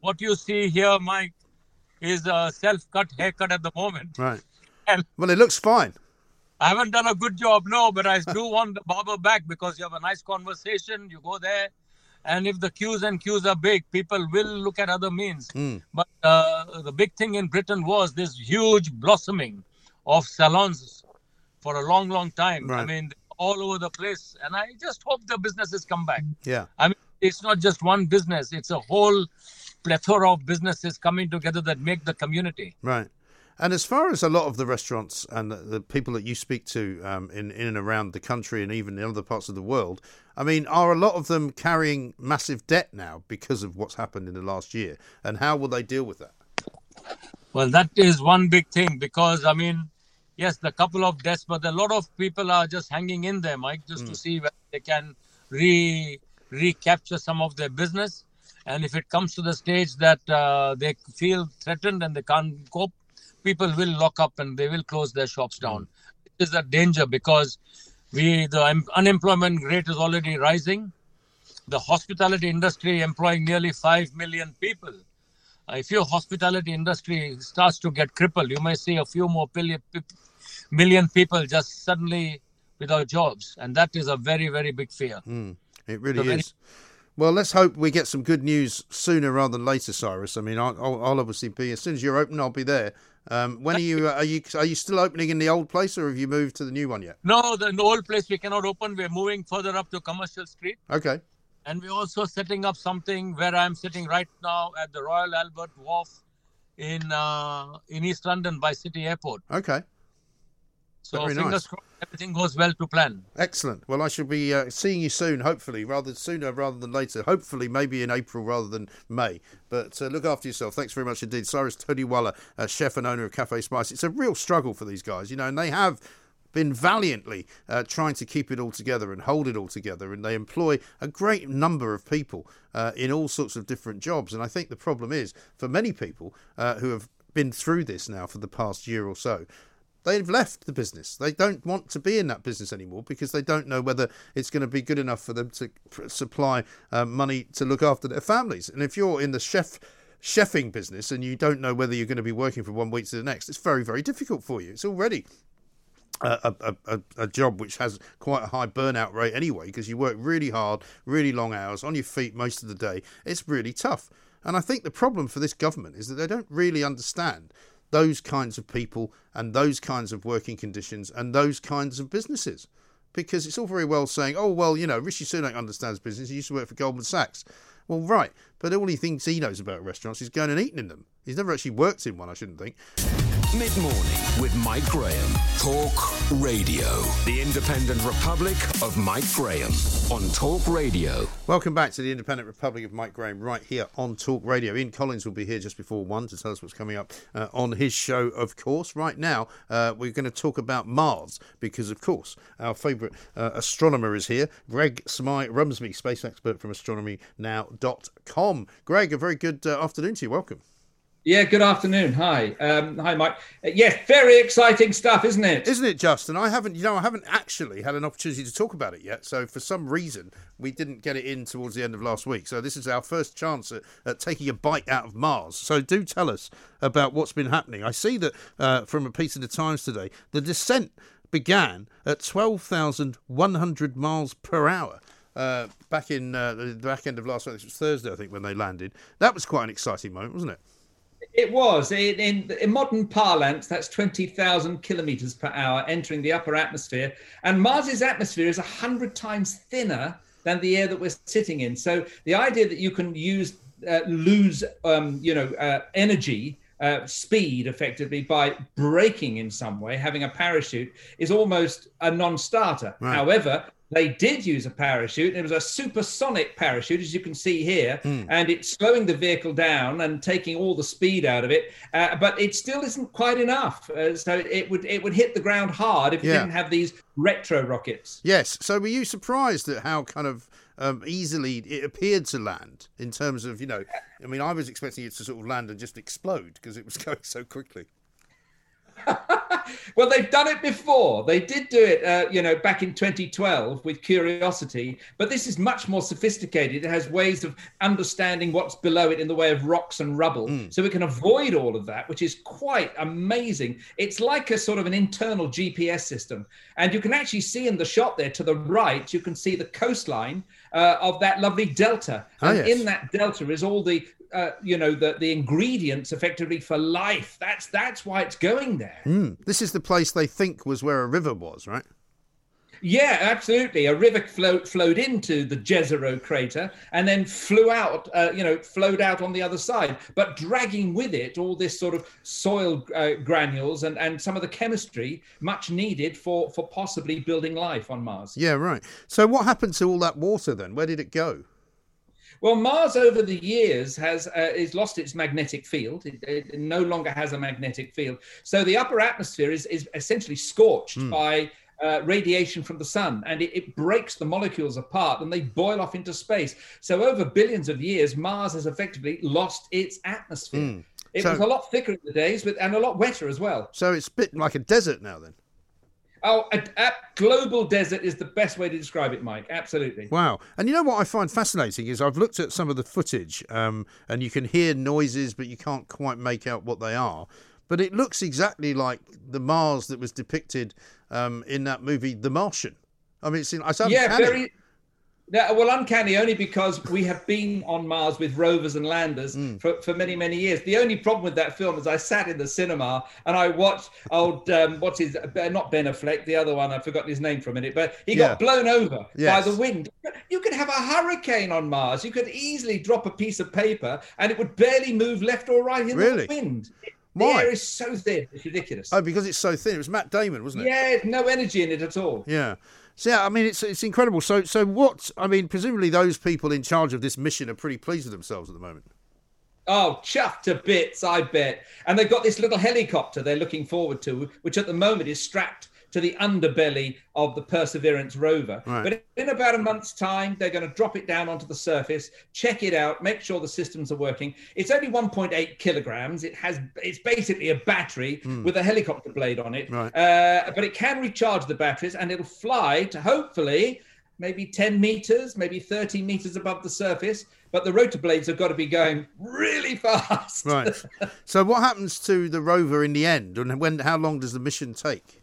what you see here, Mike, is a self-cut haircut at the moment. Right. And Well, it looks fine. I haven't done a good job, no, but I do want the barber back because you have a nice conversation. You go there, and if the queues and queues are big, people will look at other means. Mm. But uh, the big thing in Britain was this huge blossoming of salons for a long, long time. I mean, all over the place. And I just hope the businesses come back. Yeah. I mean, it's not just one business, it's a whole plethora of businesses coming together that make the community. Right. And as far as a lot of the restaurants and the, the people that you speak to um, in, in and around the country and even in other parts of the world, I mean, are a lot of them carrying massive debt now because of what's happened in the last year? And how will they deal with that? Well, that is one big thing because, I mean, yes, the couple of deaths, but a lot of people are just hanging in there, Mike, just to see whether they can re recapture some of their business. And if it comes to the stage that uh, they feel threatened and they can't cope, people will lock up and they will close their shops down. It is a danger because we the un- unemployment rate is already rising. The hospitality industry employing nearly five million people. Uh, if your hospitality industry starts to get crippled, you may see a few more million people just suddenly without jobs, and that is a very very big fear. Mm, it really So is. Well, let's hope we get some good news sooner rather than later, Cyrus. I mean, I'll, I'll I'll obviously be as soon as you're open, I'll be there. Um, when are you? Are you? Are you still opening in the old place, or have you moved to the new one yet? No, the, the old place we cannot open. We're moving further up to Commercial Street. Okay. And we're also setting up something where I'm sitting right now at the Royal Albert Wharf in uh, in East London by City Airport. Okay. So Very fingers nice. crossed everything goes well to plan. Excellent. Well, I shall be uh, seeing you soon, hopefully, rather sooner rather than later. Hopefully, maybe in April rather than May. But uh, look after yourself. Thanks very much indeed. Cyrus Todiwala, uh, chef and owner of Cafe Spice. It's a real struggle for these guys, you know, and they have been valiantly uh, trying to keep it all together and hold it all together. And they employ a great number of people uh, in all sorts of different jobs. And I think the problem is for many people uh, who have been through this now for the past year or so, they've left the business. They don't want to be in that business anymore because they don't know whether it's going to be good enough for them to supply uh, money to look after their families. And if you're in the chef chefing business and you don't know whether you're going to be working from one week to the next, it's very very difficult for you. It's already a, a, a, a job which has quite a high burnout rate anyway because you work really hard, really long hours on your feet most of the day. It's really tough. And I think the problem for this government is that they don't really understand those kinds of people and those kinds of working conditions and those kinds of businesses. Because it's all very well saying, oh, well, you know, Rishi Sunak understands business. He used to work for Goldman Sachs. Well, right. But all he thinks he knows about restaurants is going and eating in them. He's never actually worked in one, I shouldn't think. Mid morning with Mike Graham. Talk Radio. The Independent Republic of Mike Graham on Talk Radio. Welcome back to the Independent Republic of Mike Graham, right here on Talk Radio. Ian Collins will be here just before one to tell us what's coming up uh, on his show, of course. Right now, uh, we're going to talk about Mars because, of course, our favourite uh, astronomer is here, Greg Smye-Rumsby, space expert from astronomynow.com. Greg, a very good uh, afternoon to you. Welcome. Yeah, good afternoon. Hi. Um, hi, Mike. Uh, yes, very exciting stuff, isn't it? Isn't it, Justin? I haven't, you know, I haven't actually had an opportunity to talk about it yet. So for some reason, we didn't get it in towards the end of last week. So this is our first chance at, at taking a bite out of Mars. So do tell us about what's been happening. I see that uh, from a piece of the Times today, the descent began at 12,100 miles per hour. Uh, back in uh, the back end of last week, it was Thursday, I think, when they landed. That was quite an exciting moment, wasn't it? It was. In, in, in modern parlance, that's 20,000 kilometers per hour entering the upper atmosphere. And Mars's atmosphere is 100 times thinner than the air that we're sitting in. So the idea that you can use uh, lose um, you know uh, energy uh, speed effectively by braking in some way having a parachute is almost a non-starter Right. however they did use a parachute. It was a supersonic parachute, as you can see here, Hmm. and it's slowing the vehicle down and taking all the speed out of it. Uh, but it still isn't quite enough. Uh, so it would it would hit the ground hard if it Yeah. didn't have these retro rockets. Yes. So were you surprised at how kind of um, easily it appeared to land in terms of, you know, I mean, I was expecting it to sort of land and just explode because it was going so quickly. Well, they've done it before. They did do it, uh, you know, back in 2012 with Curiosity, but this is much more sophisticated. It has ways of understanding what's below it in the way of rocks and rubble, Hmm. so we can avoid all of that, which is quite amazing. It's like a sort of an internal GPS system, and you can actually see in the shot there to the right, you can see the coastline uh, of that lovely delta, Oh, and yes. in that delta is all the uh, you know the the ingredients effectively for life. That's that's why it's going there. Mm. This is the place they think was where a river was, right? Yeah, absolutely. A river flowed flowed into the Jezero crater and then flew out, uh, you know, flowed out on the other side, but dragging with it all this sort of soil uh, granules and, and some of the chemistry much needed for, for possibly building life on Mars. Yeah, right. So what happened to all that water then? Where did it go? Well, Mars over the years has uh, is lost its magnetic field. It, it no longer has a magnetic field, so the upper atmosphere is is essentially scorched Hmm. by. Uh, radiation from the sun and it, it breaks the molecules apart and they boil off into space. So, over billions of years, Mars has effectively lost its atmosphere. Mm. It So- was a lot thicker in the days with, and a lot wetter as well. So it's a bit like a desert now then. Oh, a, a global desert is the best way to describe it, Mike. Absolutely. Wow. And you know what I find fascinating is I've looked at some of the footage um, and you can hear noises, but you can't quite make out what they are. But it looks exactly like the Mars that was depicted um, in that movie, The Martian. I mean, it's, it's yeah, uncanny. very. Yeah, well, uncanny only because we have been on Mars with rovers and landers Mm. for, for many, many years. The only problem with that film is I sat in the cinema and I watched old, um, what's his, uh, not Ben Affleck, the other one, I've forgotten his name for a minute, but he Yeah. got blown over Yes. by the wind. You could have a hurricane on Mars. You could easily drop a piece of paper and it would barely move left or right in Really? the wind. Why? The air is so thin, it's ridiculous. Oh, because it's so thin. It was Matt Damon, wasn't it? Yeah, no energy in it at all. Yeah. So yeah, I mean, it's it's incredible. So so what? I mean, presumably those people in charge of this mission are pretty pleased with themselves at the moment. Oh, chuffed to bits, I bet. And they've got this little helicopter they're looking forward to, which at the moment is strapped to the underbelly of the Perseverance rover. Right. But in about a month's time, they're going to drop it down onto the surface, check it out, make sure the systems are working. It's only 1.8 kilograms. It has, it's basically a battery Hmm. with a helicopter blade on it. Right. Uh, but it can recharge the batteries and it'll fly to hopefully maybe 10 meters, maybe 30 meters above the surface. But the rotor blades have got to be going really fast. Right. so what happens to the rover in the end, and when? How long does the mission take?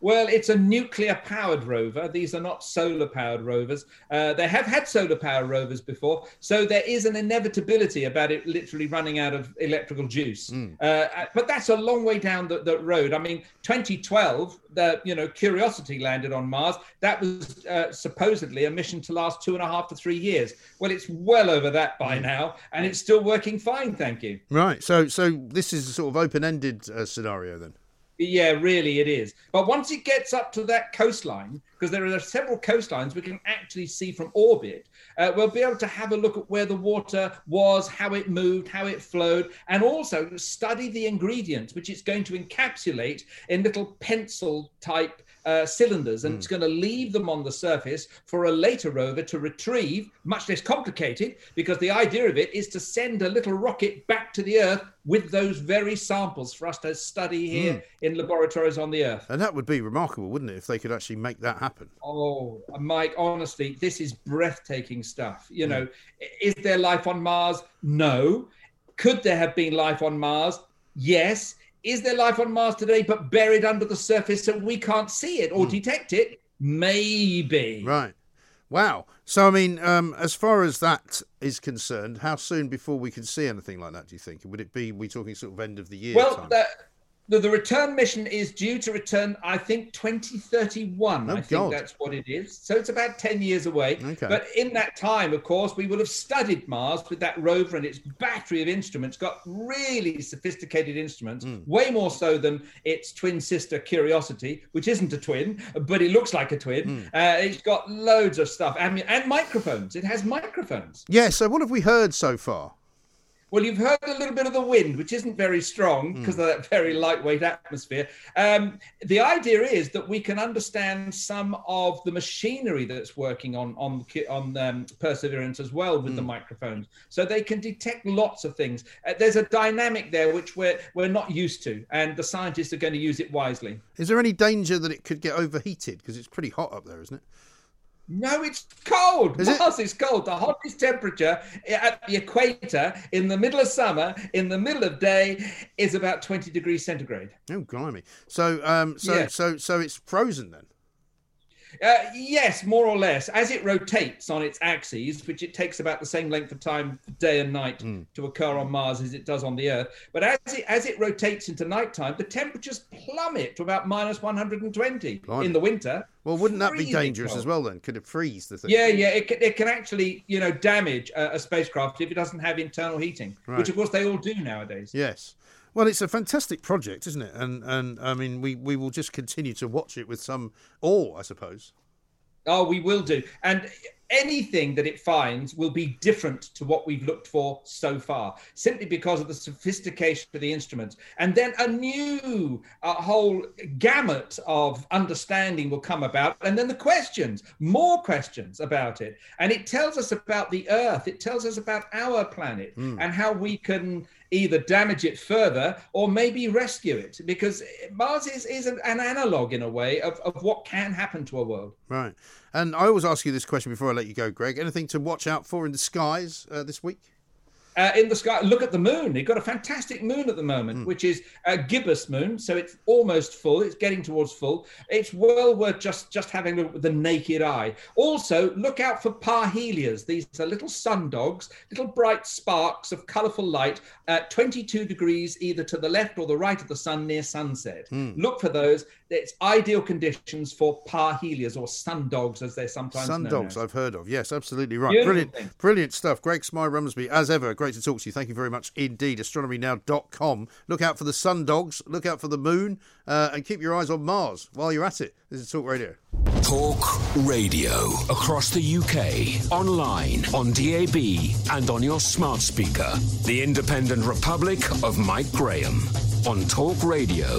Well, it's a nuclear powered rover. These are not solar powered rovers. Uh, they have had solar powered rovers before, so there is an inevitability about it literally running out of electrical juice. Uh, but that's a long way down the, the road. I mean, 2012, the you know Curiosity landed on Mars. That was uh, supposedly a mission to last two and a half to three years. Well, it's well over that by now, and it's still working fine. Thank you. Right. So so this is a sort of open-ended uh, scenario then. Yeah, really, it is. But once it gets up to that coastline, because there are several coastlines we can actually see from orbit, uh, we'll be able to have a look at where the water was, how it moved, how it flowed, and also study the ingredients, which it's going to encapsulate in little pencil type. Uh, cylinders and hmm. it's going to leave them on the surface for a later rover to retrieve, much less complicated, because the idea of it is to send a little rocket back to the Earth with those very samples for us to study here hmm. in laboratories on the Earth. And that would be remarkable, wouldn't it, if they could actually make that happen? Oh, Mike, honestly, this is breathtaking stuff. You hmm. know, is there life on Mars? No. Could there have been life on Mars? Yes. Is there life on Mars today, but buried under the surface so we can't see it or detect it? Maybe. Right. Wow. So I mean, um, as far as that is concerned, how soon before we can see anything like that? Do you think? Would it be? We talking sort of end of the year? Well? The, the, return mission is due to return, I think, 2031. Oh, I think that's what it is. So it's about 10 years away. Okay. But in that time, of course, we will have studied Mars with that rover and its battery of instruments, got really sophisticated instruments, Hmm. way more so than its twin sister Curiosity, which isn't a twin, but it looks like a twin. Hmm. Uh, it's got loads of stuff and, and microphones. It has microphones. yeah. So what have we heard so far? Well, you've heard a little bit of the wind, which isn't very strong because of that very lightweight atmosphere. Um, the idea is that we can understand some of the machinery that's working on on on um, Perseverance as well with the Hmm. microphones, so they can detect lots of things. Uh, there's a dynamic there which we're we're not used to, and the scientists are going to use it wisely. Is there any danger that it could get overheated? Because it's pretty hot up there, isn't it? No, it's cold. Is it? Mars is cold. The hottest temperature at the equator in the middle of summer, in the middle of day, is about 20 degrees centigrade. Oh, blimey. So, um, so, Yeah. so, so it's frozen then. Uh, yes, more or less. As it rotates on its axes, which it takes about the same length of time, day and night, Hmm. to occur on Mars as it does on the Earth. But as it as it rotates into nighttime, the temperatures plummet to about minus 120 Blimey. in the winter. Well, wouldn't that be dangerous cold. as well then? Could it freeze the thing? Yeah, yeah, it can, it can actually, you know, damage a, a spacecraft if it doesn't have internal heating, Right. which of course they all do nowadays. Yes. Well, it's a fantastic project, isn't it? And and I mean, we we will just continue to watch it with some awe, I suppose. Oh, we will do. And anything that it finds will be different to what we've looked for so far, simply because of the sophistication of the instruments. And then a new whole gamut of understanding will come about. And then the questions, more questions about it. And it tells us about the Earth, it tells us about our planet Hmm. and how we can either damage it further or maybe rescue it because Mars is, is an, an analog in a way of, of what can happen to a world. Right. And I always ask you this question before I let you go, Greg. Anything to watch out for in the skies uh, this week? Uh, in the sky. Look at the moon. They've got a fantastic moon at the moment, Hmm. which is a gibbous moon, so it's almost full. It's getting towards full. It's well worth just just having a look with the naked eye. Also, look out for parhelias. These are little sun dogs, little bright sparks of colourful light at 22 degrees either to the left or the right of the sun near sunset. Hmm. Look for those. It's ideal conditions for parhelias or sun dogs, as they're sometimes Sun known dogs, as. I've heard of. Yes, absolutely right. Beautiful Brilliant, thing. brilliant stuff. Greg Smye-Rumsby, as ever, great to talk to you. Thank you very much indeed. AstronomyNow.com. Look out for the sun dogs, look out for the moon, uh, and keep your eyes on Mars while you're at it. This is Talk Radio. Talk Radio. Across the UK, online, on DAB, and on your smart speaker. The Independent Republic of Mike Graham on Talk Radio.